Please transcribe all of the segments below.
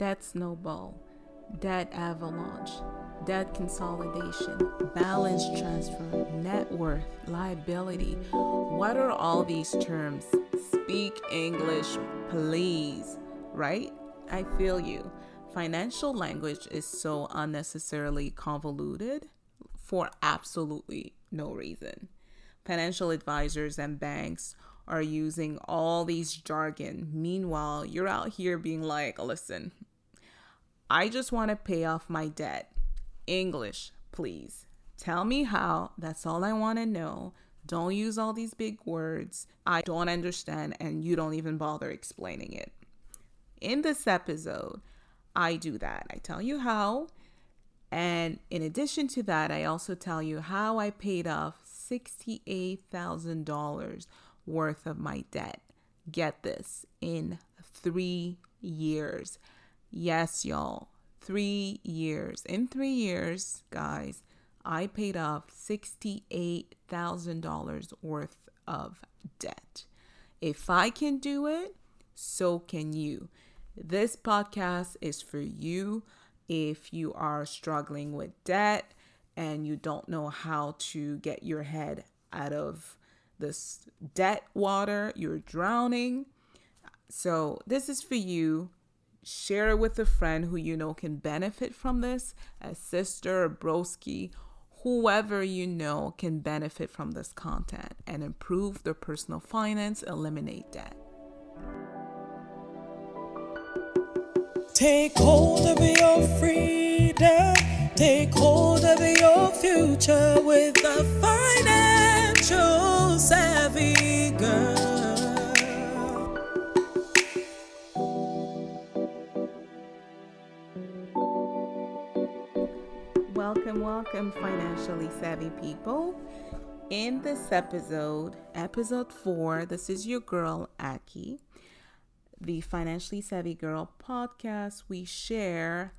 debt snowball, debt avalanche, debt consolidation, balance transfer, net worth, liability. What are all these terms? Speak English, please, right? I feel you. Financial language is so unnecessarily convoluted for absolutely no reason. Financial advisors and banks are using all these jargon. Meanwhile, you're out here being like, listen, I just want to pay off my debt. English, please. Tell me how. That's all I want to know. Don't use all these big words. I don't understand, and you don't even bother explaining it. In this episode, I do that. I tell you how. And in addition to that, I also tell you how I paid off $68,000 worth of my debt. Get this in three years. Yes, y'all, three years. In three years, guys, I paid off $68,000 worth of debt. If I can do it, so can you. This podcast is for you if you are struggling with debt and you don't know how to get your head out of this debt water, you're drowning. So, this is for you. Share it with a friend who you know can benefit from this, a sister, a broski, whoever you know can benefit from this content and improve their personal finance, eliminate debt. Take hold of your freedom. Take hold of your future with a financial savvy girl. Welcome, welcome, financially savvy people. In this episode, episode four, this is your girl, Aki. The Financially Savvy Girl podcast, we share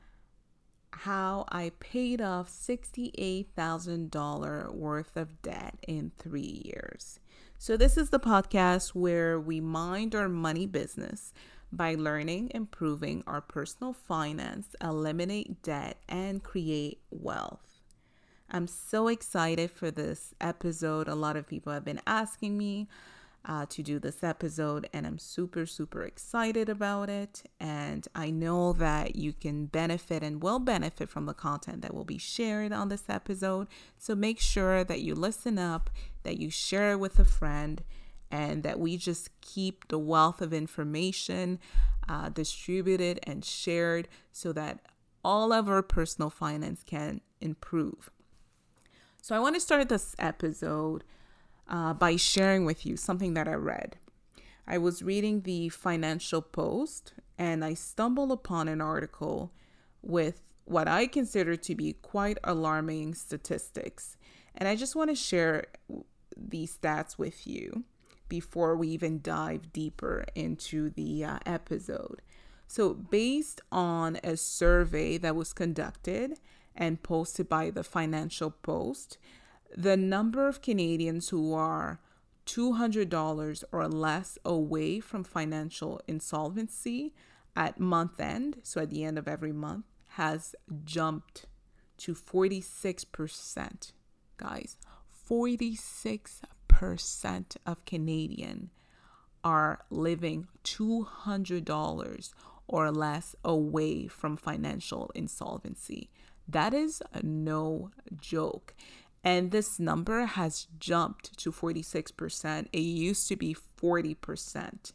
how I paid off $68,000 worth of debt in three years. So, this is the podcast where we mind our money business by learning, improving our personal finance, eliminate debt, and create wealth. I'm so excited for this episode. A lot of people have been asking me uh, to do this episode, and I'm super, super excited about it. And I know that you can benefit and will benefit from the content that will be shared on this episode. So make sure that you listen up, that you share it with a friend, and that we just keep the wealth of information uh, distributed and shared so that all of our personal finance can improve. So I want to start this episode uh, by sharing with you something that I read. I was reading the Financial Post and I stumbled upon an article with what I consider to be quite alarming statistics. And I just want to share these stats with you before we even dive deeper into the uh, episode. So, based on a survey that was conducted and posted by the Financial Post, the number of Canadians who are $200 or less away from financial insolvency at month end, so at the end of every month, has jumped to 46%. Guys, 46% of Canadian are living $200 or less away from financial insolvency. That is no joke. And this number has jumped to 46%. It used to be 40%.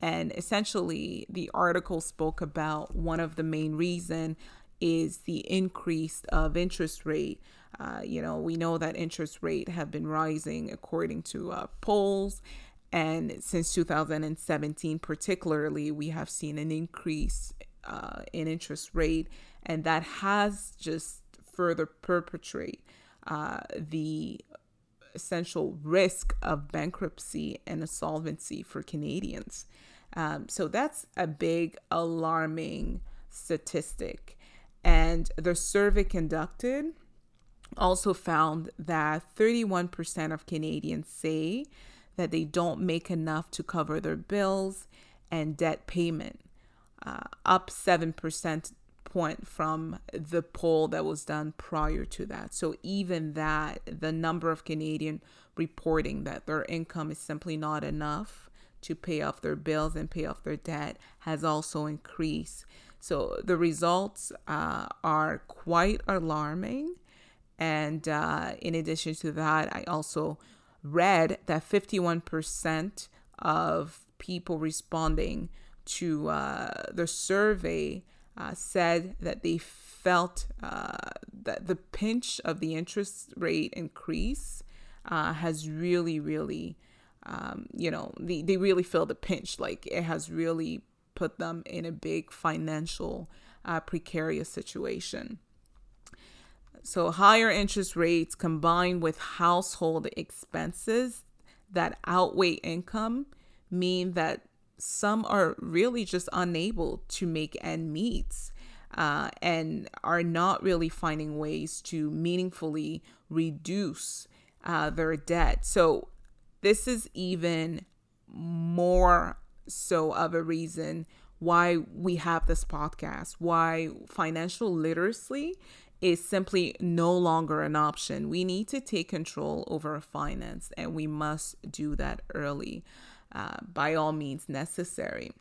And essentially, the article spoke about one of the main reason is the increase of interest rate. Uh, you know, we know that interest rate have been rising according to uh, polls. And since 2017, particularly, we have seen an increase uh, in interest rate, and that has just further perpetrate uh, the essential risk of bankruptcy and insolvency for Canadians. Um, so that's a big alarming statistic. And the survey conducted also found that 31% of Canadians say that they don't make enough to cover their bills and debt payment. uh, up 7% point from the poll that was done prior to that. So even that, the number of Canadian reporting that their income is simply not enough to pay off their bills and pay off their debt has also increased. So the results uh, are quite alarming. And uh, in addition to that, I also read that 51% of people responding to uh, the survey uh, said that they felt uh, that the pinch of the interest rate increase uh, has really, really, um, you know, they, they really feel the pinch. Like it has really put them in a big financial uh, precarious situation. So, higher interest rates combined with household expenses that outweigh income mean that some are really just unable to make end meets uh, and are not really finding ways to meaningfully reduce uh, their debt. So, this is even more so of a reason why we have this podcast, why financial literacy is simply no longer an option. We need to take control over our finance, and we must do that early uh, by all means necessary.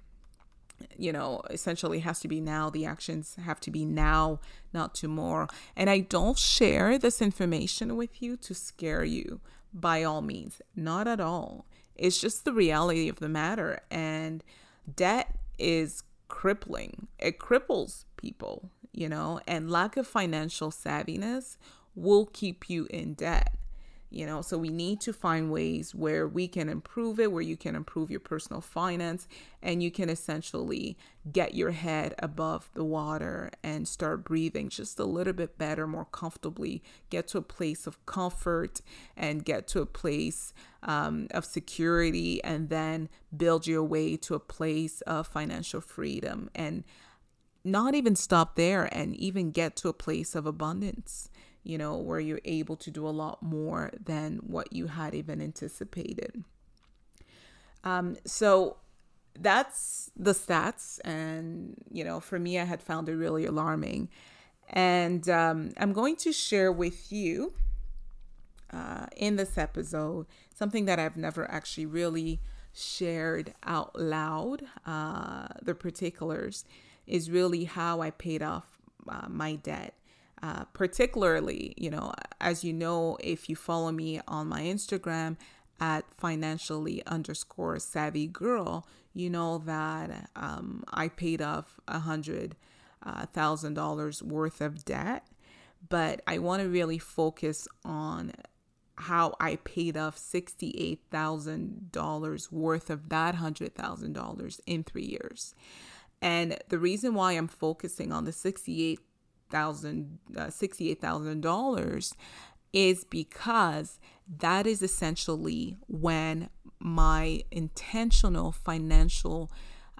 You know, essentially has to be now. The actions have to be now, not tomorrow. And I don't share this information with you to scare you by all means, not at all. It's just the reality of the matter. And debt is crippling, it cripples people, you know, and lack of financial savviness will keep you in debt you know? So we need to find ways where we can improve it where you can improve your personal finance and you can essentially get your head above the water and start breathing just a little bit better more comfortably get to a place of comfort and get to a place um, of security and then build your way to a place of financial freedom. And not even stop there and even get to a place of abundance you know, where you're able to do a lot more than what you had even anticipated. Um, so that's the stats. And, you know, for me, I had found it really alarming. And um, I'm going to share with you uh, in this episode something that I've never actually really shared out loud. Uh, the particulars is really how I paid off uh, my debt. Uh, particularly, you know, as you know, if you follow me on my Instagram at financially underscore savvy girl, you know that um, I paid off a hundred uh, dollars worth of debt, but I want to really focus on how I paid off sixty-eight thousand dollars worth of that hundred thousand dollars in three years. And the reason why I'm focusing on the sixty-eight thousand uh, sixty-eight thousand dollars is because that is essentially when my intentional financial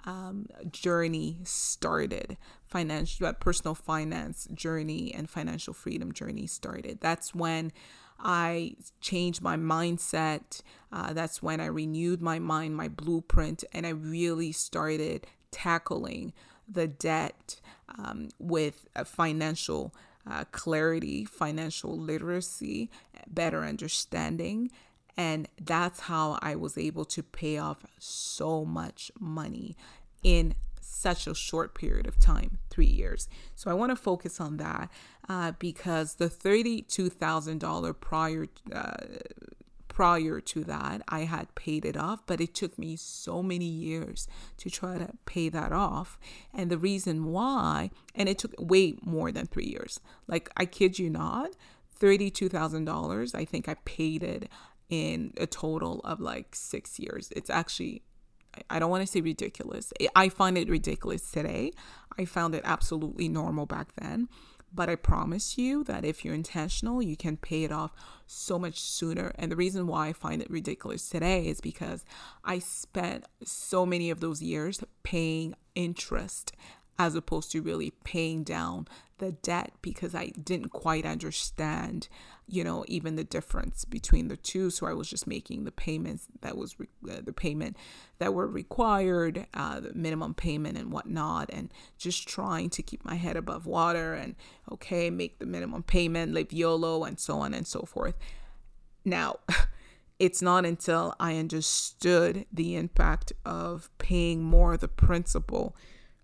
um, journey started financial uh, personal finance journey and financial freedom journey started that's when I changed my mindset. Uh, that's when I renewed my mind, my blueprint, and I really started tackling the debt um, with financial uh, clarity, financial literacy, better understanding. And that's how I was able to pay off so much money in such a short period of time three years. So I want to focus on that uh, because the $32,000 prior uh, prior to that, I had paid it off, but it took me so many years to try to pay that off. And the reason why, and it took way more than three years. Like, I kid you not, $32,000, I think I paid it in a total of like six years. It's actually I don't want to say ridiculous. I find it ridiculous today. I found it absolutely normal back then. But I promise you that if you're intentional, you can pay it off so much sooner. And the reason why I find it ridiculous today is because I spent so many of those years paying interest as opposed to really paying down the debt because I didn't quite understand, you know, even the difference between the two. So I was just making the payments that was re- uh, the payment that were required, uh, the minimum payment and whatnot, and just trying to keep my head above water and okay, make the minimum payment, live YOLO, and so on and so forth. Now, it's not until I understood the impact of paying more the principal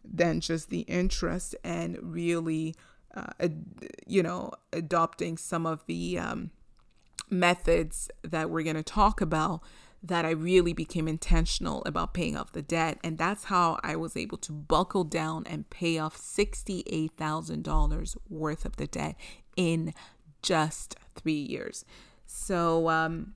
than just the interest and really, uh, ad- you know, adopting some of the um, methods that we're going to talk about that I really became intentional about paying off the debt. And that's how I was able to buckle down and pay off $68,000 worth of the debt in just three years. So, um,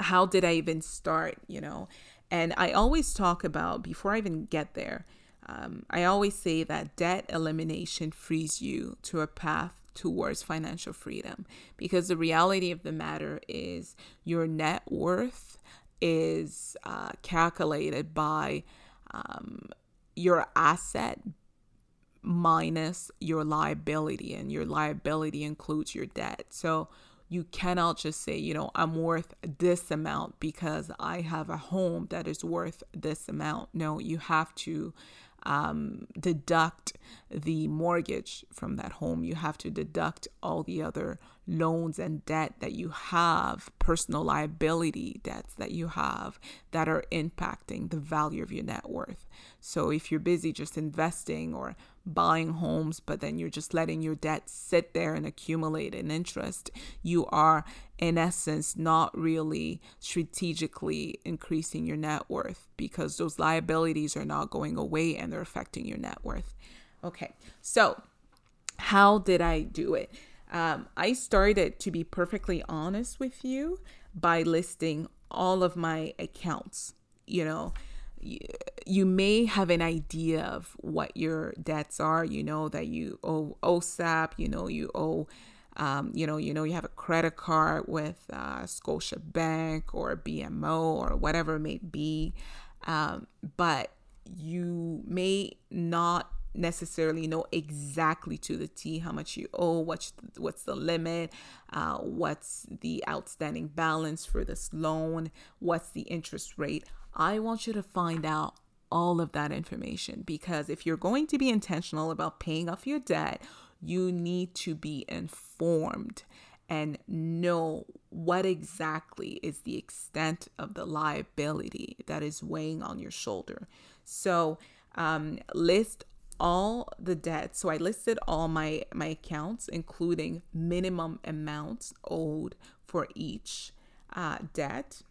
how did I even start? You know, and I always talk about before I even get there, um, I always say that debt elimination frees you to a path towards financial freedom because the reality of the matter is your net worth is uh, calculated by um, your asset minus your liability, and your liability includes your debt. So you cannot just say, you know, I'm worth this amount because I have a home that is worth this amount. No, you have to um, deduct the mortgage from that home. You have to deduct all the other loans and debt that you have, personal liability debts that you have that are impacting the value of your net worth. So if you're busy just investing or buying homes, but then you're just letting your debt sit there and accumulate in interest, you are, in essence, not really strategically increasing your net worth because those liabilities are not going away and they're affecting your net worth. Okay, so how did I do it? Um, I started to be perfectly honest with you by listing all of my accounts. You know, you, may have an idea of what your debts are. You know that you owe OSAP, you know, you owe. Um, you know, you know, you have a credit card with uh, Scotia Bank or BMO or whatever it may be, um, but you may not necessarily know exactly to the T how much you owe, what's what's the limit, uh, what's the outstanding balance for this loan, what's the interest rate. I want you to find out all of that information because if you're going to be intentional about paying off your debt, you need to be informed and know what exactly is the extent of the liability that is weighing on your shoulder. So, um, list all the debt. So I listed all my my accounts, including minimum amounts owed for each uh, debt.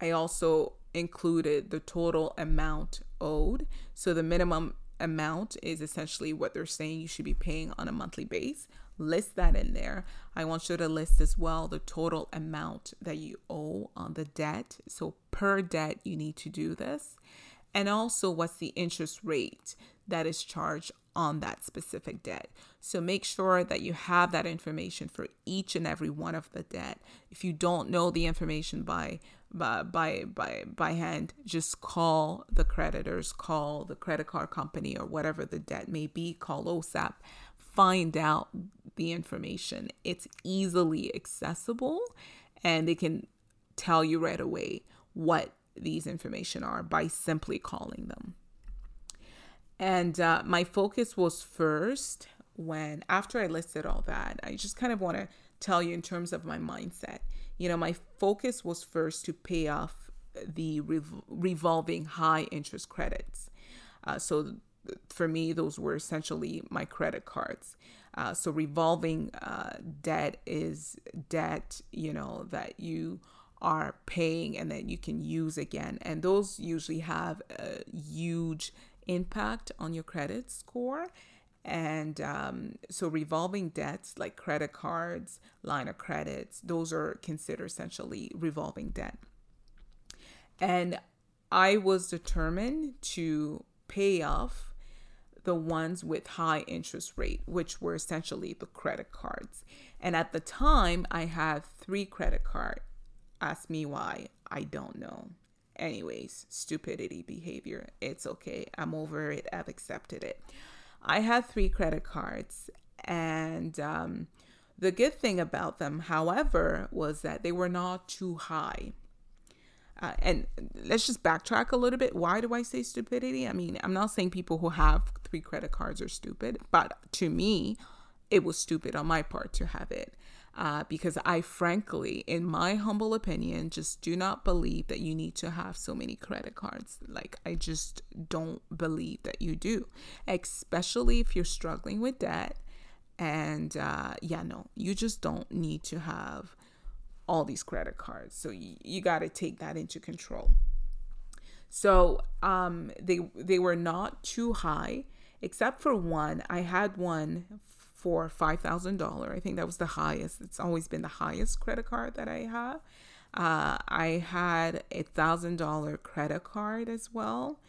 I also included the total amount owed. So the minimum amount is essentially what they're saying you should be paying on a monthly base. List that in there. I want you to list as well the total amount that you owe on the debt. So per debt, you need to do this. And also, what's the interest rate that is charged on that specific debt. So make sure that you have that information for each and every one of the debt. If you don't know the information by by by by, by hand, just call the creditors, call the credit card company or whatever the debt may be, call OSAP, find out the information. It's easily accessible and they can tell you right away what these information are by simply calling them. And uh, my focus was first when, after I listed all that, I just kind of want to tell you in terms of my mindset. You know, my focus was first to pay off the rev- revolving high interest credits. Uh, so for me, those were essentially my credit cards. Uh, so revolving uh, debt is debt, you know, that you are paying and that you can use again. And those usually have a huge impact on your credit score. And um, so, revolving debts like credit cards, line of credits, those are considered essentially revolving debt. And I was determined to pay off the ones with high interest rate, which were essentially the credit cards. And at the time, I had three credit card. Ask me why, I don't know. anyways, stupidity behavior. It's okay. I'm over it. I've accepted it. I had three credit cards, and um, the good thing about them, however, was that they were not too high. Uh, and let's just backtrack a little bit. Why do I say stupidity? I mean, I'm not saying people who have three credit cards are stupid, but to me, it was stupid on my part to have it. Uh, because I frankly, in my humble opinion, just do not believe that you need to have so many credit cards. Like, I just don't believe that you do, especially if you're struggling with debt. And uh, yeah, no, you just don't need to have all these credit cards. So you, you got to take that into control. So um, they they were not too high, except for one. I had one for five thousand dollar. I think that was the highest. It's always been the highest credit card that I have. Uh, I had a thousand dollar credit card as well,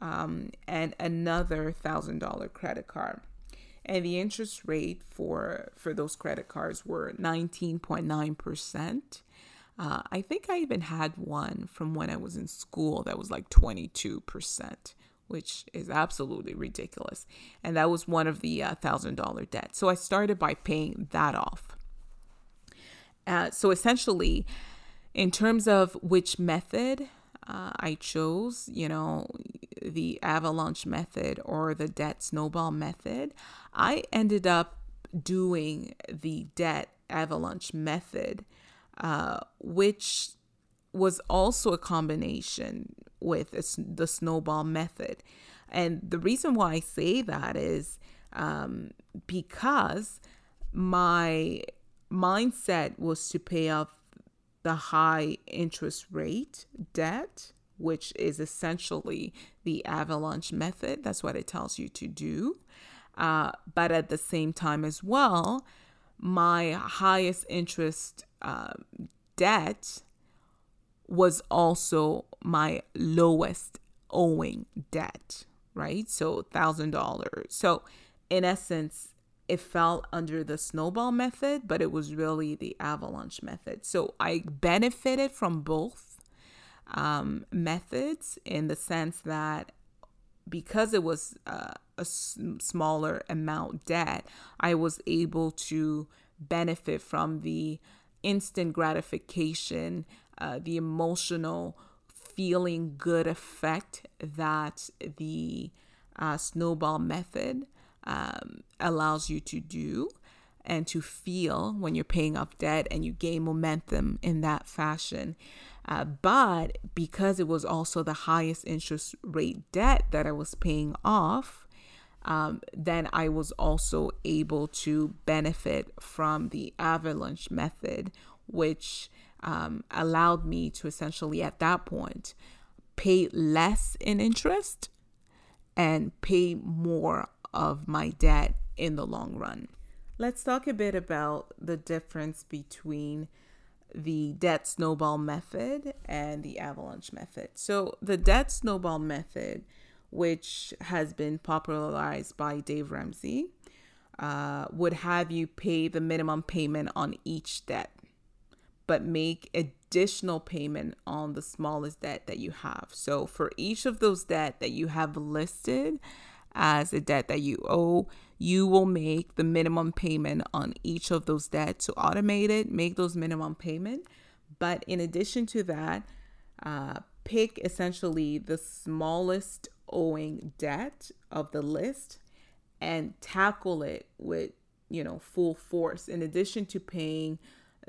um, and another thousand dollar credit card and the interest rate for for those credit cards were 19.9%. Uh, I think I even had one from when I was in school that was like 22%, which is absolutely ridiculous. And that was one of the uh, $1,000 debt. So I started by paying that off. Uh, so essentially, in terms of which method uh, I chose, you know, the avalanche method or the debt snowball method, I ended up doing the debt avalanche method, uh, which was also a combination with the snowball method. And the reason why I say that is um, because my mindset was to pay off the high interest rate debt, which is essentially the avalanche method. That's what it tells you to do. Uh, but at the same time, as well, my highest interest uh, debt was also my lowest owing debt, right? So, $1,000. So, in essence, it fell under the snowball method, but it was really the avalanche method. So I benefited from both um, methods in the sense that because it was uh, a s- smaller amount debt, I was able to benefit from the instant gratification, uh, the emotional feeling good effect that the uh, snowball method um, allows you to do and to feel when you're paying off debt and you gain momentum in that fashion. Uh, but because it was also the highest interest rate debt that I was paying off, um, then I was also able to benefit from the avalanche method, which um, allowed me to essentially at that point pay less in interest and pay more of my debt in the long run. Let's talk a bit about the difference between the debt snowball method and the avalanche method. So, the debt snowball method, which has been popularized by Dave Ramsey, uh, would have you pay the minimum payment on each debt, but make additional payment on the smallest debt that you have. So, for each of those debt that you have listed, as a debt that you owe, you will make the minimum payment on each of those debts. So automate it, make those minimum payment. But in addition to that, uh, pick essentially the smallest owing debt of the list and tackle it with you know full force in addition to paying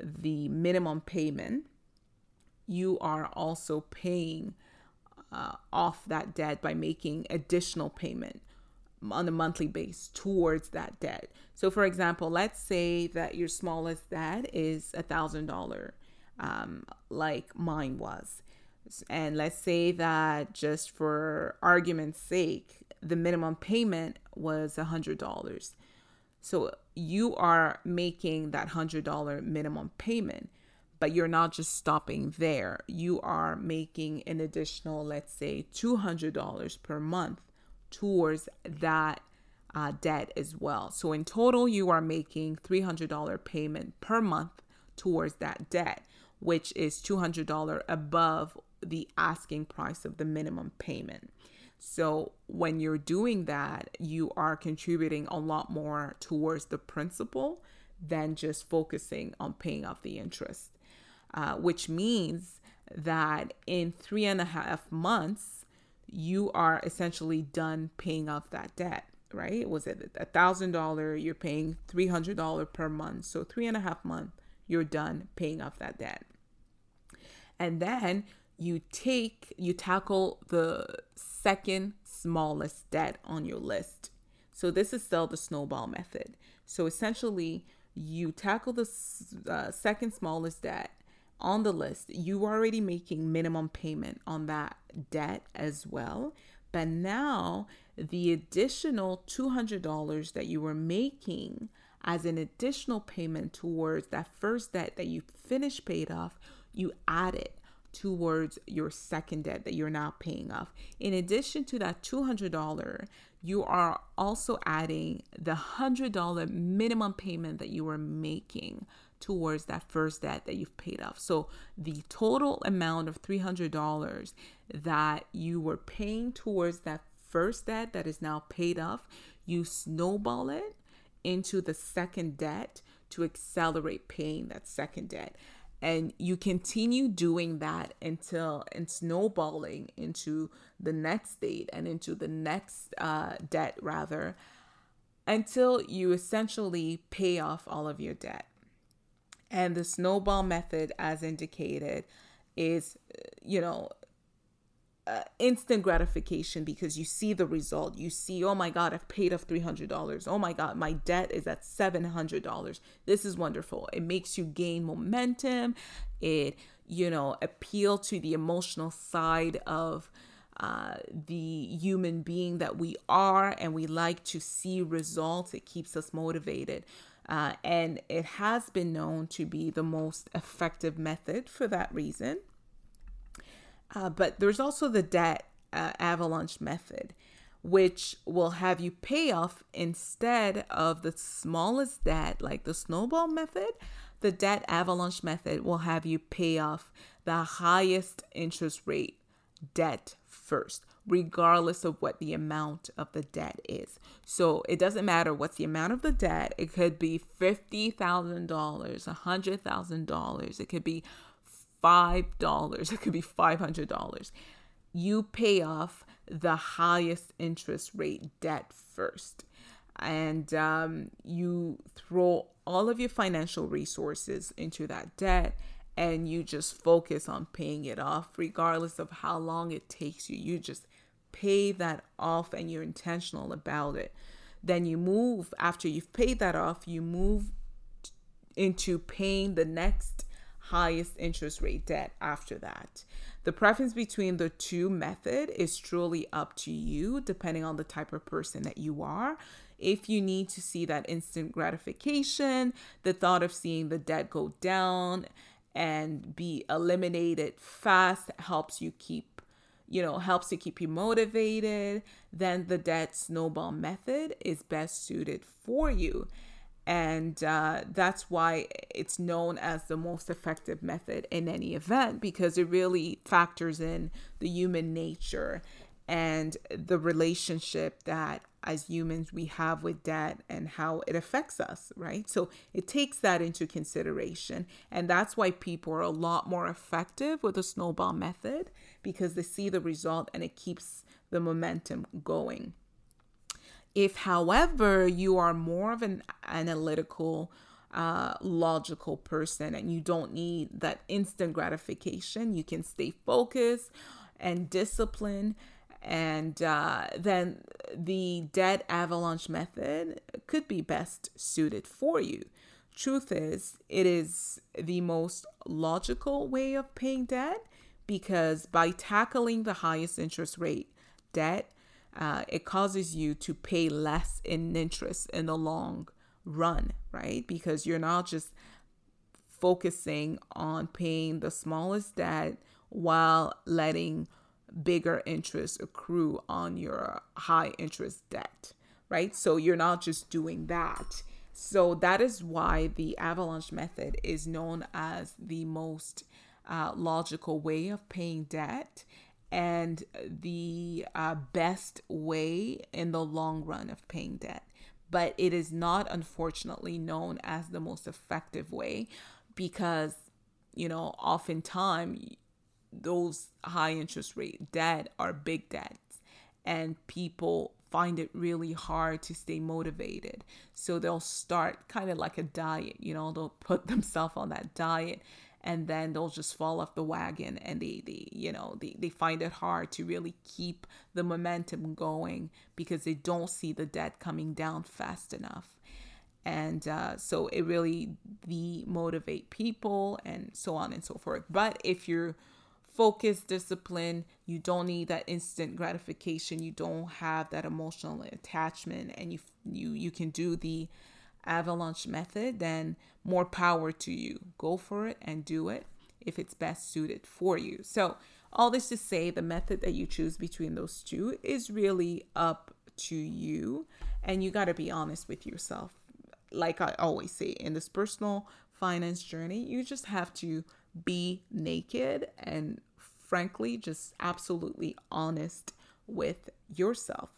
the minimum payment you are also paying uh, off that debt by making additional payment on a monthly base towards that debt. So, for example, let's say that your smallest debt is a thousand dollar, um, like mine was, and let's say that just for argument's sake, the minimum payment was a hundred dollars. So you are making that hundred dollar minimum payment, but you're not just stopping there. You are making an additional, let's say, two hundred dollars per month towards that uh, debt as well. So in total, you are making $300 payment per month towards that debt, which is $200 above the asking price of the minimum payment. So when you're doing that, you are contributing a lot more towards the principal than just focusing on paying off the interest, uh, which means that in three and a half months, you are essentially done paying off that debt, right? Was it a thousand dollar? You're paying three hundred dollar per month, so three and a half month, you're done paying off that debt, and then you take you tackle the second smallest debt on your list. So this is still the snowball method. So essentially, you tackle the uh, second smallest debt on the list, you are already making minimum payment on that debt as well. But now the additional $200 that you were making as an additional payment towards that first debt that you finished paid off, you add it towards your second debt that you're now paying off. In addition to that $200, you are also adding the $100 minimum payment that you were making towards that first debt that you've paid off. So the total amount of $300 that you were paying towards that first debt that is now paid off, you snowball it into the second debt to accelerate paying that second debt and you continue doing that until and snowballing into the next date and into the next uh, debt rather until you essentially pay off all of your debt. And the snowball method as indicated is you know uh, instant gratification because you see the result. You see, oh my God, I've paid off $300. Oh my God, my debt is at $700. This is wonderful. It makes you gain momentum. It, you know, appeal to the emotional side of uh, the human being that we are, and we like to see results. It keeps us motivated. Uh, and it has been known to be the most effective method for that reason. Uh, but there's also the debt uh, avalanche method, which will have you pay off instead of the smallest debt, like the snowball method. The debt avalanche method will have you pay off the highest interest rate debt first, regardless of what the amount of the debt is. So it doesn't matter what's the amount of the debt. It could be $50,000, $100,000. It could be $5, it could be $500. You pay off the highest interest rate debt first. And um, you throw all of your financial resources into that debt and you just focus on paying it off, regardless of how long it takes you. You just pay that off and you're intentional about it. Then you move, after you've paid that off, you move into paying the next highest interest rate debt after that. The preference between the two method is truly up to you depending on the type of person that you are. If you need to see that instant gratification, the thought of seeing the debt go down and be eliminated fast helps you keep you know helps to keep you motivated then the debt snowball method is best suited for you and uh, that's why it's known as the most effective method in any event because it really factors in the human nature and the relationship that as humans we have with debt and how it affects us, right? So it takes that into consideration. And that's why people are a lot more effective with the snowball method because they see the result and it keeps the momentum going. If, however, you are more of an analytical, uh, logical person and you don't need that instant gratification, you can stay focused and disciplined. And uh, then the debt avalanche method could be best suited for you. Truth is, it is the most logical way of paying debt because by tackling the highest interest rate debt, uh, it causes you to pay less in interest in the long run, right? Because you're not just focusing on paying the smallest debt while letting bigger interest accrue on your high interest debt, right? So you're not just doing that. So that is why the avalanche method is known as the most uh, logical way of paying debt and the uh, best way in the long run of paying debt. But it is not, unfortunately, known as the most effective way because, you know, oftentimes those high interest rate debt are big debts and people find it really hard to stay motivated. So they'll start kind of like a diet, you know, they'll put themselves on that diet and then they'll just fall off the wagon and they, they you know they, they find it hard to really keep the momentum going because they don't see the debt coming down fast enough. And uh, so it really demotivate people and so on and so forth. But if you're focused discipline you don't need that instant gratification you don't have that emotional attachment and you you you can do the avalanche method, then more power to you. Go for it and do it if it's best suited for you. So, all this to say, the method that you choose between those two is really up to you. And you got to be honest with yourself. Like I always say, in this personal finance journey, you just have to be naked and, frankly, just absolutely honest with yourself.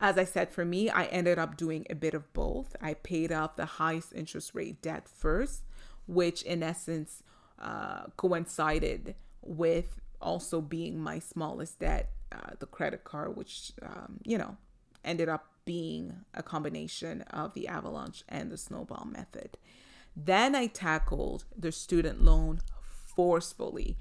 As I said, for me, I ended up doing a bit of both. I paid off the highest interest rate debt first, which in essence uh, coincided with also being my smallest debt, uh, the credit card, which, um, you know, ended up being a combination of the avalanche and the snowball method. Then I tackled the student loan forcefully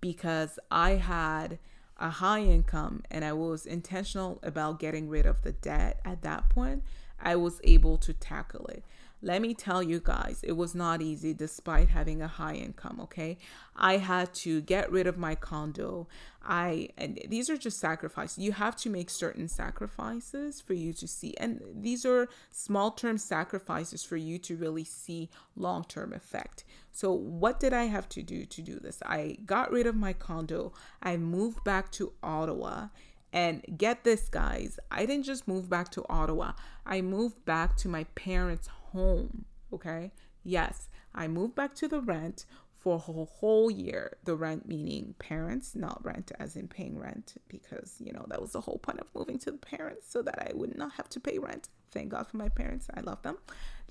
because I had a high income and I was intentional about getting rid of the debt at that point, I was able to tackle it. Let me tell you guys, it was not easy despite having a high income, okay? I had to get rid of my condo. I and these are just sacrifices. You have to make certain sacrifices for you to see and these are small-term sacrifices for you to really see long-term effect. So what did I have to do to do this? I got rid of my condo. I moved back to Ottawa and get this, guys, I didn't just move back to Ottawa, I moved back to my parents' home. Okay. Yes, I moved back to the rent for a whole, year. The rent meaning parents, not rent as in paying rent, because, you know, that was the whole point of moving to the parents so that I would not have to pay rent. Thank God for my parents. I love them.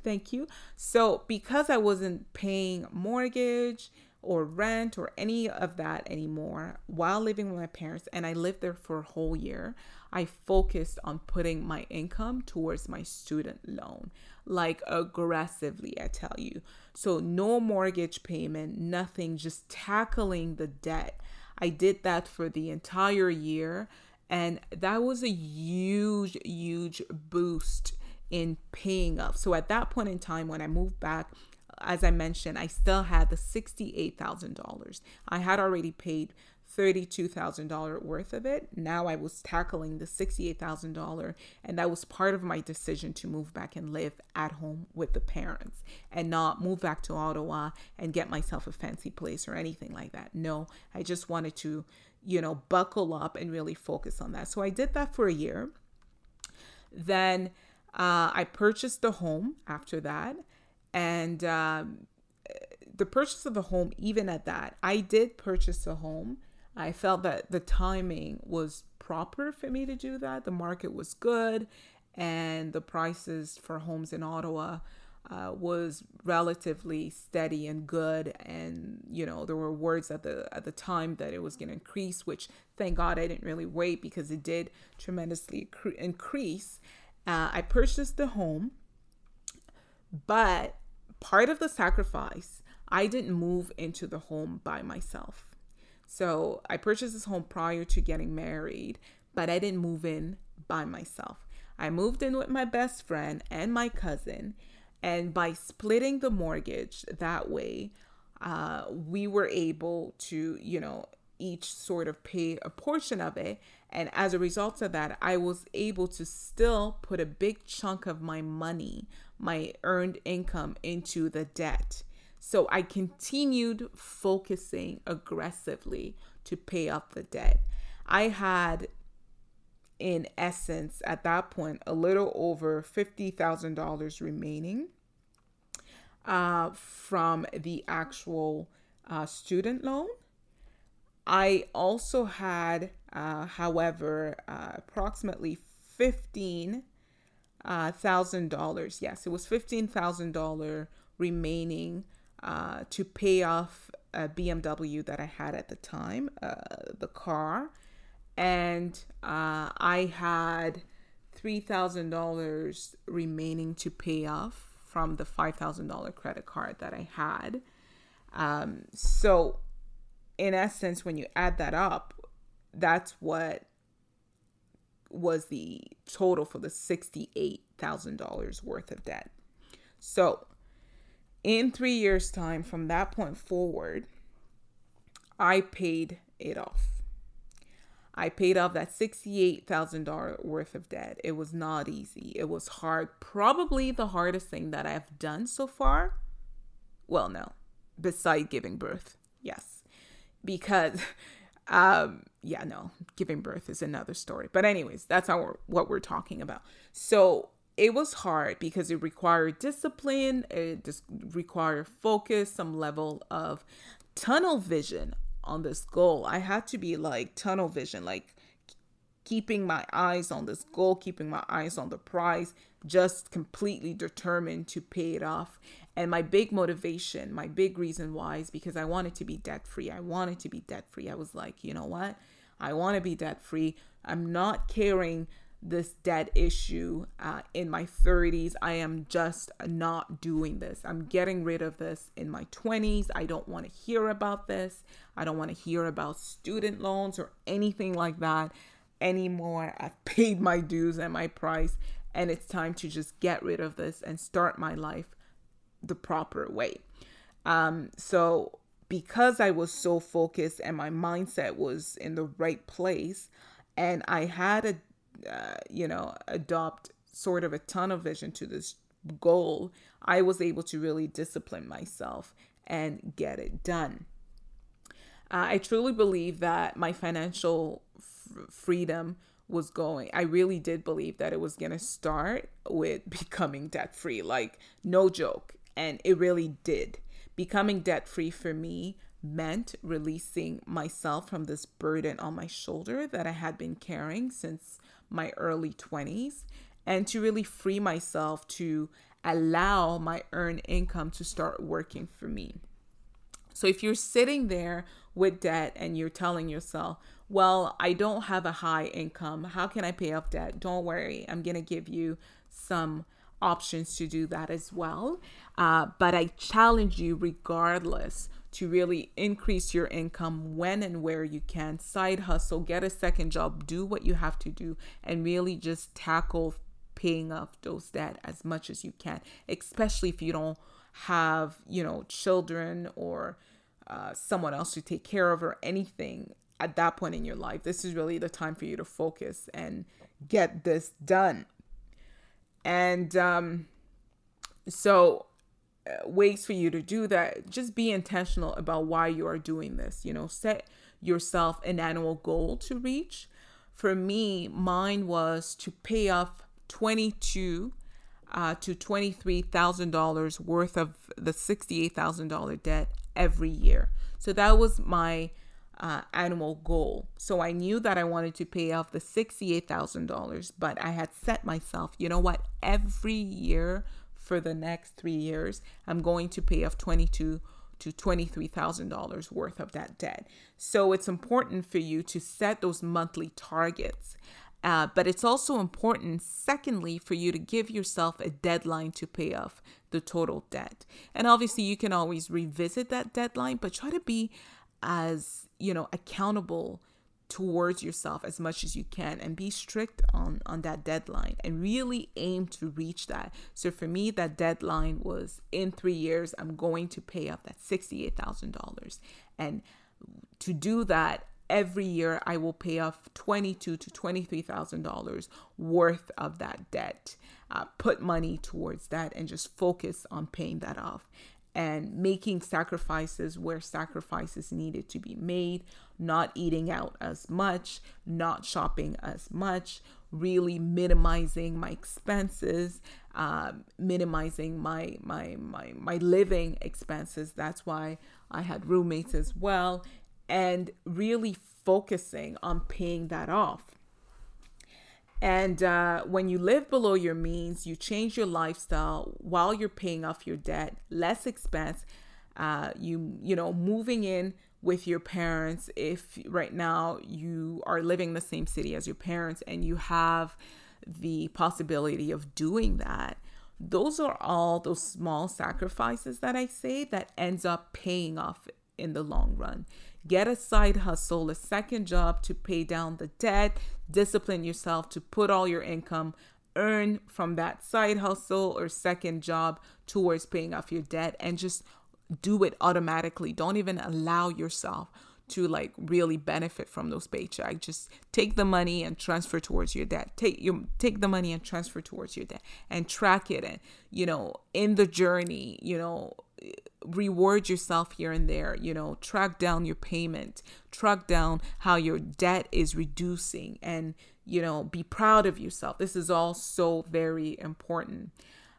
Thank you. So, because I wasn't paying mortgage, or rent or any of that anymore while living with my parents and I lived there for a whole year. I focused on putting my income towards my student loan, like aggressively, I tell you. So, no mortgage payment, nothing, just tackling the debt. I did that for the entire year, and that was a huge, huge boost in paying up. So, at that point in time, when I moved back, as I mentioned, I still had the $68,000. I had already paid $32,000 worth of it. Now I was tackling the $68,000, and that was part of my decision to move back and live at home with the parents and not move back to Ottawa and get myself a fancy place or anything like that. No, I just wanted to, you know, buckle up and really focus on that. So I did that for a year. Then uh, I purchased the home after that. And um, the purchase of a home, even at that, I did purchase a home. I felt that the timing was proper for me to do that. The market was good, and the prices for homes in Ottawa uh, was relatively steady and good. And you know, there were words at the at the time that it was going to increase, which thank God I didn't really wait because it did tremendously increase. Uh, I purchased the home, but part of the sacrifice, I didn't move into the home by myself. So I purchased this home prior to getting married, but I didn't move in by myself. I moved in with my best friend and my cousin. And by splitting the mortgage that way, uh, we were able to, you know, each sort of pay a portion of it. And as a result of that, I was able to still put a big chunk of my money, my earned income, into the debt. So I continued focusing aggressively to pay off the debt. I had, in essence, at that point, a little over $50,000 remaining uh, from the actual uh, student loan. I also had, uh, however, uh, approximately fifteen uh, thousand dollars. Yes, it was fifteen thousand dollar remaining uh, to pay off a BMW that I had at the time, uh, the car, and uh, I had three thousand dollars remaining to pay off from the five thousand dollar credit card that I had. Um, so, in essence, when you add that up, that's what was the total for the $68,000 worth of debt. So, in three years' time, from that point forward, I paid it off. I paid off that $68,000 worth of debt. It was not easy. It was hard. Probably the hardest thing that I've done so far. Well, no, beside giving birth. Yes. Because um yeah, no, giving birth is another story. But anyways, that's our what we're talking about. So, it was hard because it required discipline, it just required focus, some level of tunnel vision on this goal. I had to be like tunnel vision, like keeping my eyes on this goal, keeping my eyes on the prize, just completely determined to pay it off. And my big motivation, my big reason why is because I wanted to be debt free. I wanted to be debt free. I was like, you know what? I want to be debt free. I'm not carrying this debt issue uh, in my 30s. I am just not doing this. I'm getting rid of this in my 20s. I don't want to hear about this. I don't want to hear about student loans or anything like that anymore. I've paid my dues and my price, and it's time to just get rid of this and start my life the proper way. Um, so, because I was so focused and my mindset was in the right place, and I had a uh, you know, adopt sort of a tunnel vision to this goal, I was able to really discipline myself and get it done. Uh, I truly believe that my financial f- freedom was going. I really did believe that it was going to start with becoming debt free. Like, no joke. And it really did. Becoming debt free for me meant releasing myself from this burden on my shoulder that I had been carrying since my early 20s and to really free myself to allow my earned income to start working for me. So if you're sitting there with debt and you're telling yourself, well, I don't have a high income, how can I pay off debt? Don't worry, I'm going to give you some options to do that as well. Uh, but I challenge you, regardless, to really increase your income when and where you can. Side hustle, get a second job, do what you have to do, and really just tackle paying off those debt as much as you can, especially if you don't have, you know, children or uh, someone else to take care of or anything at that point in your life. This is really the time for you to focus and get this done. And um, so ways for you to do that just be intentional about why you are doing this you know set yourself an annual goal to reach for me mine was to pay off 22 uh, to $23,000 worth of the $68,000 debt every year. So that was my uh, annual goal. So I knew that I wanted to pay off the $68,000, but I had set myself, you know what, every year for the next three years, I'm going to pay off twenty-two to $23,000 worth of that debt. So it's important for you to set those monthly targets. Uh, but it's also important, secondly, for you to give yourself a deadline to pay off the total debt. And obviously, you can always revisit that deadline, but try to be as, you know, accountable towards yourself as much as you can and be strict on on that deadline and really aim to reach that. So for me that deadline was in 3 years I'm going to pay off that $68,000 and to do that every year I will pay off twenty-two to twenty-three thousand dollars worth of that debt. Uh, put money towards that and just focus on paying that off and making sacrifices where sacrifices needed to be made, not eating out as much, not shopping as much, really minimizing my expenses, uh, minimizing my my my my living expenses. That's why I had roommates as well, and really focusing on paying that off. And uh, when you live below your means, you change your lifestyle while you're paying off your debt, less expense. Uh, you you know moving in with your parents if right now you are living in the same city as your parents and you have the possibility of doing that those are all those small sacrifices that i say that ends up paying off in the long run get a side hustle a second job to pay down the debt discipline yourself to put all your income earn from that side hustle or second job towards paying off your debt and just do it automatically. Don't even allow yourself to like really benefit from those paychecks. Just take the money and transfer towards your debt. Take you take the money and transfer towards your debt and track it and you know in the journey, you know, reward yourself here and there, you know, track down your payment, track down how your debt is reducing and you know, be proud of yourself. This is all so very important.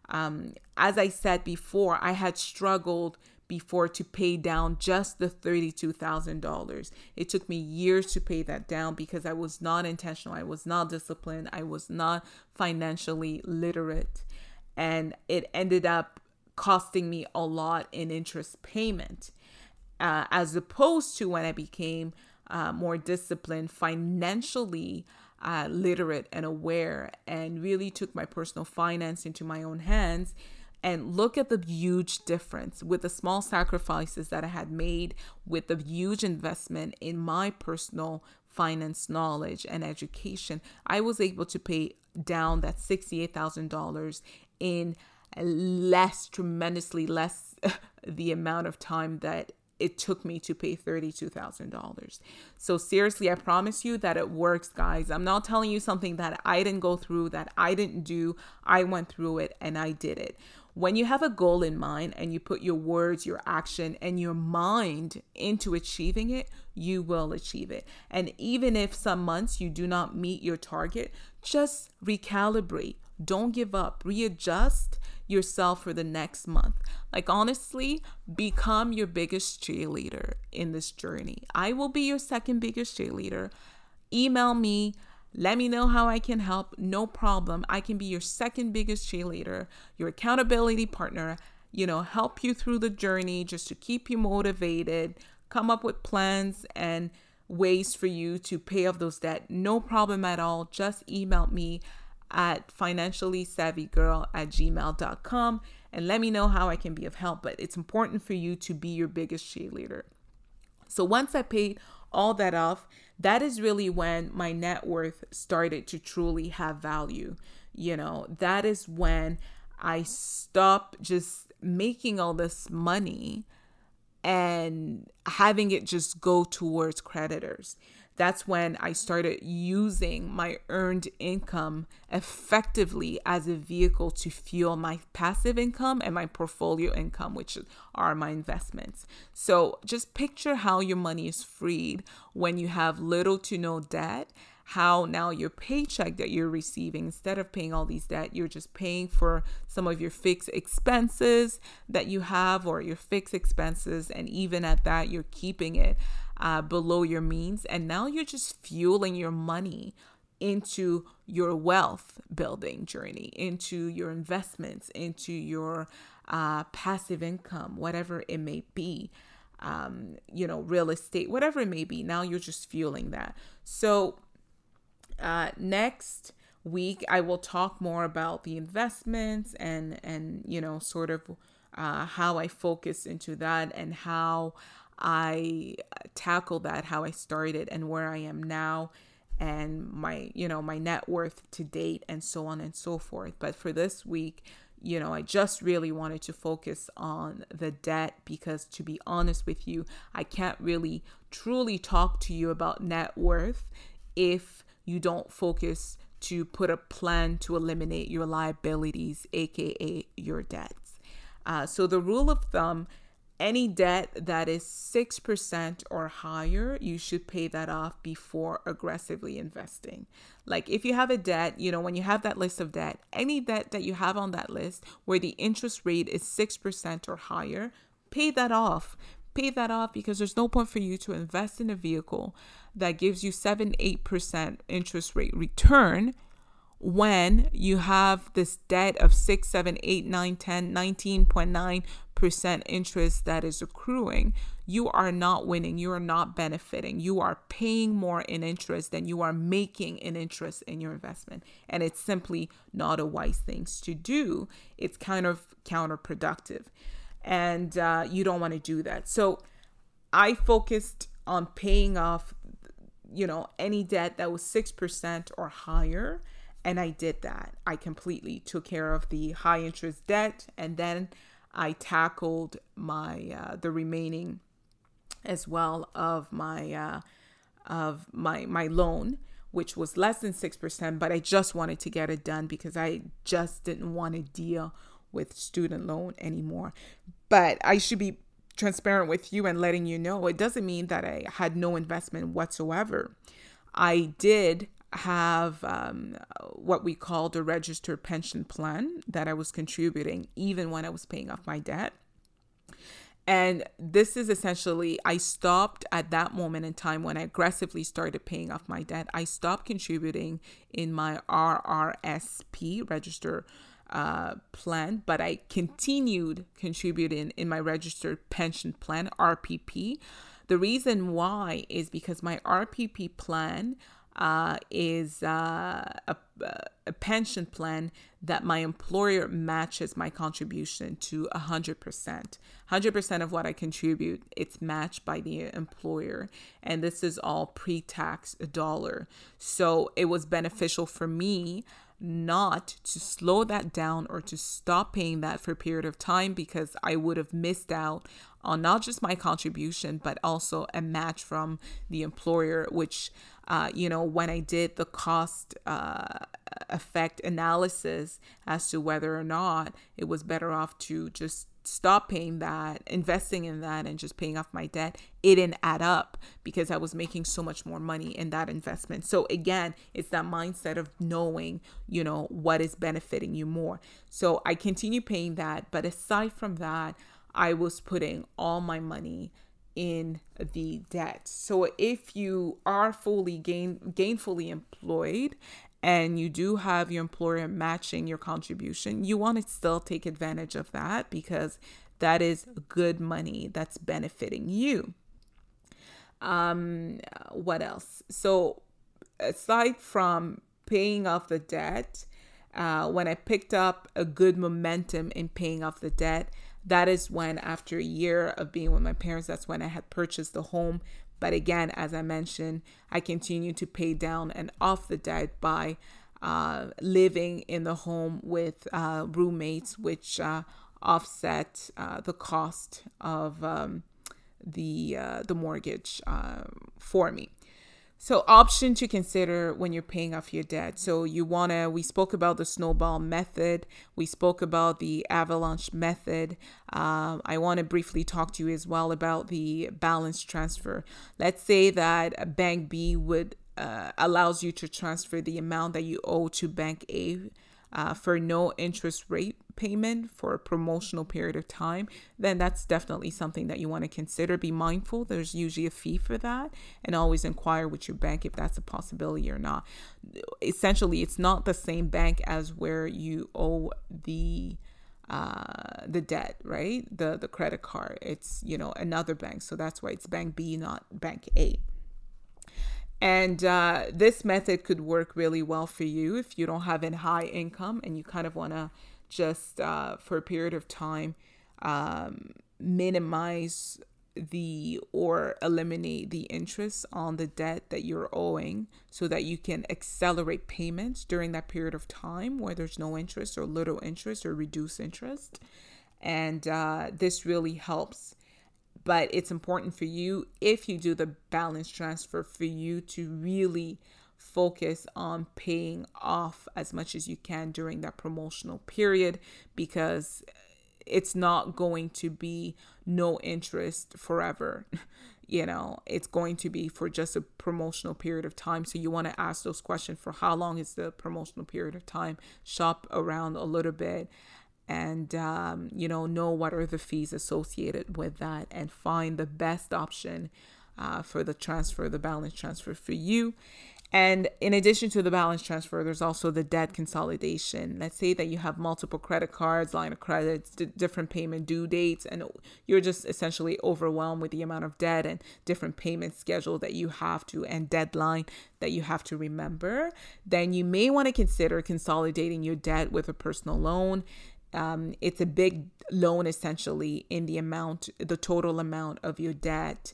Um, as I said before, I had struggled before to pay down just the $32,000. It took me years to pay that down because I was not intentional. I was not disciplined. I was not financially literate. And it ended up costing me a lot in interest payment. Uh, as opposed to when I became uh, more disciplined financially, uh, literate and aware, and really took my personal finance into my own hands and look at the huge difference with the small sacrifices that I had made with the huge investment in my personal finance knowledge and education. I was able to pay down that $68,000 in less, tremendously less the amount of time that it took me to pay $32,000. So, seriously, I promise you that it works, guys. I'm not telling you something that I didn't go through, that I didn't do. I went through it and I did it. When you have a goal in mind and you put your words, your action, and your mind into achieving it, you will achieve it. And even if some months you do not meet your target, just recalibrate. Don't give up. Readjust yourself for the next month. Like, honestly, become your biggest cheerleader in this journey. I will be your second biggest cheerleader. Email me let me know how I can help. No problem. I can be your second biggest cheerleader, your accountability partner, you know, help you through the journey just to keep you motivated, come up with plans and ways for you to pay off those debt. No problem at all. Just email me at financially savvy girl at gmail.com and let me know how I can be of help. But it's important for you to be your biggest cheerleader. So once I paid all that off, that is really when my net worth started to truly have value. You know, that is when I stopped just making all this money and having it just go towards creditors that's when I started using my earned income effectively as a vehicle to fuel my passive income and my portfolio income, which are my investments. So just picture how your money is freed when you have little to no debt. How now your paycheck that you're receiving, instead of paying all these debt, you're just paying for some of your fixed expenses that you have or your fixed expenses. And even at that, you're keeping it uh, below your means. And now you're just fueling your money into your wealth building journey, into your investments, into your uh, passive income, whatever it may be, um, you know, real estate, whatever it may be. Now you're just fueling that. So, uh, next week I will talk more about the investments and and you know sort of uh, how I focus into that and how I tackle that, how I started and where I am now and my, you know, my net worth to date and so on and so forth. But for this week, you know, I just really wanted to focus on the debt because to be honest with you, I can't really truly talk to you about net worth if you don't focus to put a plan to eliminate your liabilities, aka your debts. Uh, so the rule of thumb any debt that is 6% or higher, you should pay that off before aggressively investing. Like if you have a debt, you know, when you have that list of debt, any debt that you have on that list where the interest rate is 6% or higher, pay that off. Pay that off because there's no point for you to invest in a vehicle that gives you 7 8% interest rate return when you have this debt of 6 7 8 9 10 19.9 percent interest that is accruing you are not winning. You are not benefiting. You are paying more in interest than you are making in interest in your investment. And it's simply not a wise thing to do. It's kind of counterproductive. And uh, you don't want to do that. So i focused on paying off you know any debt that was 6% or higher and I did that. I completely took care of the high interest debt and then I tackled my uh, the remaining as well of my uh, of my my loan which was less than 6% but I just wanted to get it done because I just didn't want to deal with student loan anymore. But I should be transparent with you and letting you know it doesn't mean that I had no investment whatsoever. I did have um, what we called a registered pension plan that I was contributing even when I was paying off my debt. And this is essentially, I stopped at that moment in time when I aggressively started paying off my debt. I stopped contributing in my RRSP, register uh, plan, but I continued contributing in my registered pension plan, RPP. The reason why is because my RPP plan uh, is uh, a, a, pension plan that my employer matches my contribution to 100%. 100% of what I contribute, it's matched by the employer. And this is all pre tax dollar. So it was beneficial for me not to slow that down or to stop paying that for a period of time because I would have missed out on not just my contribution but also a match from the employer which uh, you know when i did the cost uh, effect analysis as to whether or not it was better off to just stop paying that, investing in that, and just paying off my debt, it didn't add up because I was making so much more money in that investment. So, again, it's that mindset of knowing, you know, what is benefiting you more. So, I continue paying that. But aside from that, I was putting all my money in the debt. So if you are fully gain gainfully employed and you do have your employer matching your contribution, you want to still take advantage of that because that is good money that's benefiting you. Um, what else? So, aside from paying off the debt, uh, when I picked up a good momentum in paying off the debt, that is when, after a year of being with my parents, that's when I had purchased the home but again, as I mentioned, I continue to pay down and off the debt by uh, living in the home with uh, roommates, which uh, offset uh, the cost of um, the uh, the mortgage uh, for me. So, option to consider when you're paying off your debt. So, you want to, we spoke about the snowball method, we spoke about the avalanche method. Um, I want to briefly talk to you as well about the balance transfer. Let's say that bank B would uh, allows you to transfer the amount that you owe to bank A uh, for no interest rate payment for a promotional period of time, then that's definitely something that you want to consider. Be mindful, there's usually a fee for that, and always inquire with your bank if that's a possibility or not. Essentially, it's not the same bank as where you owe the uh the debt right the the credit card it's you know another bank so that's why it's bank b not bank a and uh, this method could work really well for you if you don't have a high income and you kind of want to just, uh, for a period of time, um, minimize the or eliminate the interest on the debt that you're owing so that you can accelerate payments during that period of time where there's no interest or little interest or reduced interest. And uh, this really helps but it's important for you if you do the balance transfer for you to really focus on paying off as much as you can during that promotional period because it's not going to be no interest forever. you know, it's going to be for just a promotional period of time. So you want to ask those questions for how long is the promotional period of time? Shop around a little bit and um, you know know what are the fees associated with that and find the best option uh, for the transfer the balance transfer for you and in addition to the balance transfer, there's also the debt consolidation. Let's say that you have multiple credit cards, line of credits, d- different payment due dates, and you're just essentially overwhelmed with the amount of debt and different payment schedule that you have to and deadline that you have to remember. Then you may want to consider consolidating your debt with a personal loan. Um, it's a big loan essentially in the amount, the total amount of your debt.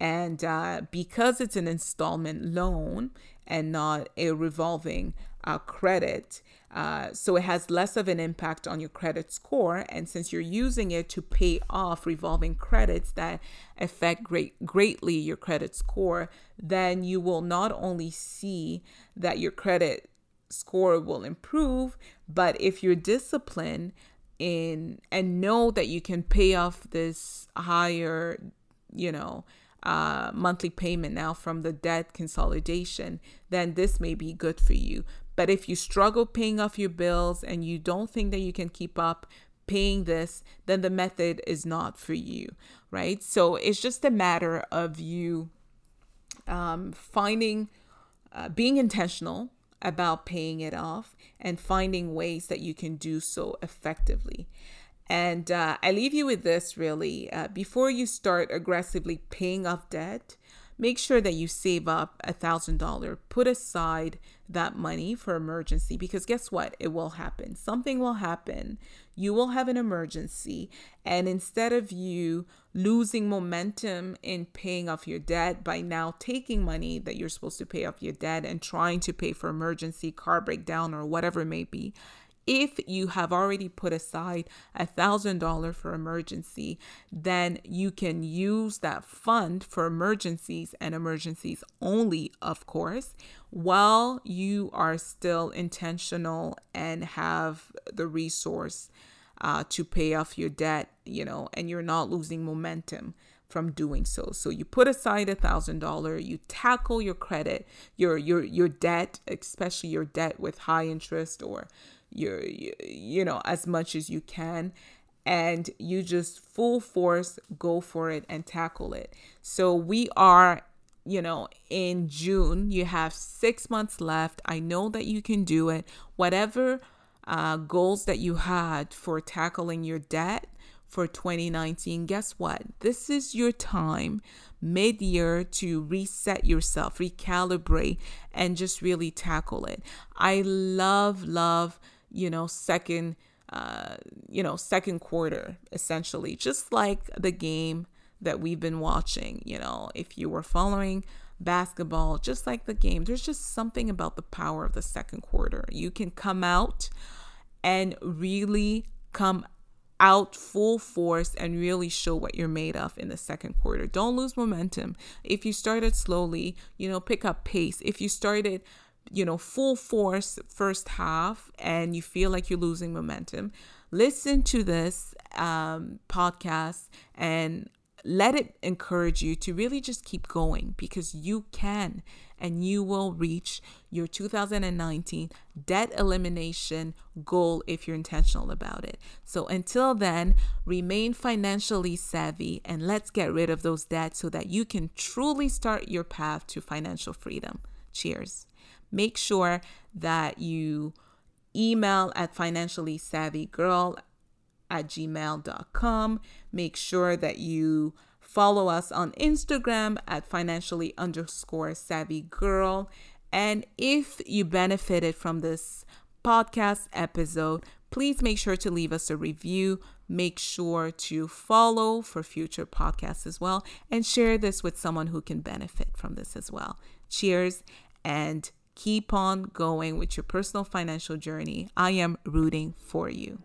And uh, because it's an installment loan, and not a revolving uh, credit. Uh, so it has less of an impact on your credit score. And since you're using it to pay off revolving credits that affect great, greatly your credit score, then you will not only see that your credit score will improve, but if you're disciplined in and know that you can pay off this higher, you know, uh, monthly payment now from the debt consolidation, then this may be good for you. But if you struggle paying off your bills and you don't think that you can keep up paying this, then the method is not for you, right? So it's just a matter of you um, finding, uh, being intentional about paying it off and finding ways that you can do so effectively. And uh, I leave you with this really. Uh, before you start aggressively paying off debt, make sure that you save up a thousand dollar. Put aside that money for emergency because guess what? It will happen. Something will happen. You will have an emergency. And instead of you losing momentum in paying off your debt by now taking money that you're supposed to pay off your debt and trying to pay for emergency car breakdown or whatever it may be if you have already put aside a thousand dollar for emergency then you can use that fund for emergencies and emergencies only of course while you are still intentional and have the resource uh, to pay off your debt you know and you're not losing momentum from doing so. So you put aside a thousand dollar, you tackle your credit, your your your debt, especially your debt with high interest or your you know as much as you can and you just full force go for it and tackle it. So we are you know, in June, you have six months left. I know that you can do it. Whatever uh, goals that you had for tackling your debt for 2019, guess what? This is your time mid year to reset yourself, recalibrate, and just really tackle it. I love, love you know, second, uh, you know, second quarter, essentially, just like the game that we've been watching. You know, if you were following basketball, just like the game, there's just something about the power of the second quarter. You can come out and really come out full force and really show what you're made of in the second quarter. Don't lose momentum. If you started slowly, you know, pick up pace. If you started you know, full force first half and you feel like you're losing momentum, listen to this um, podcast and let it encourage you to really just keep going because you can and you will reach your 2019 debt elimination goal if you're intentional about it. So until then, remain financially savvy and let's get rid of those debts so that you can truly start your path to financial freedom. Cheers make sure that you email at financially savvy girl at gmail.com. Make sure that you follow us on Instagram at financially underscore savvy girl. And if you benefited from this podcast episode, please make sure to leave us a review. Make sure to follow for future podcasts as well and share this with someone who can benefit from this as well. Cheers and Keep on going with your personal financial journey. I am rooting for you.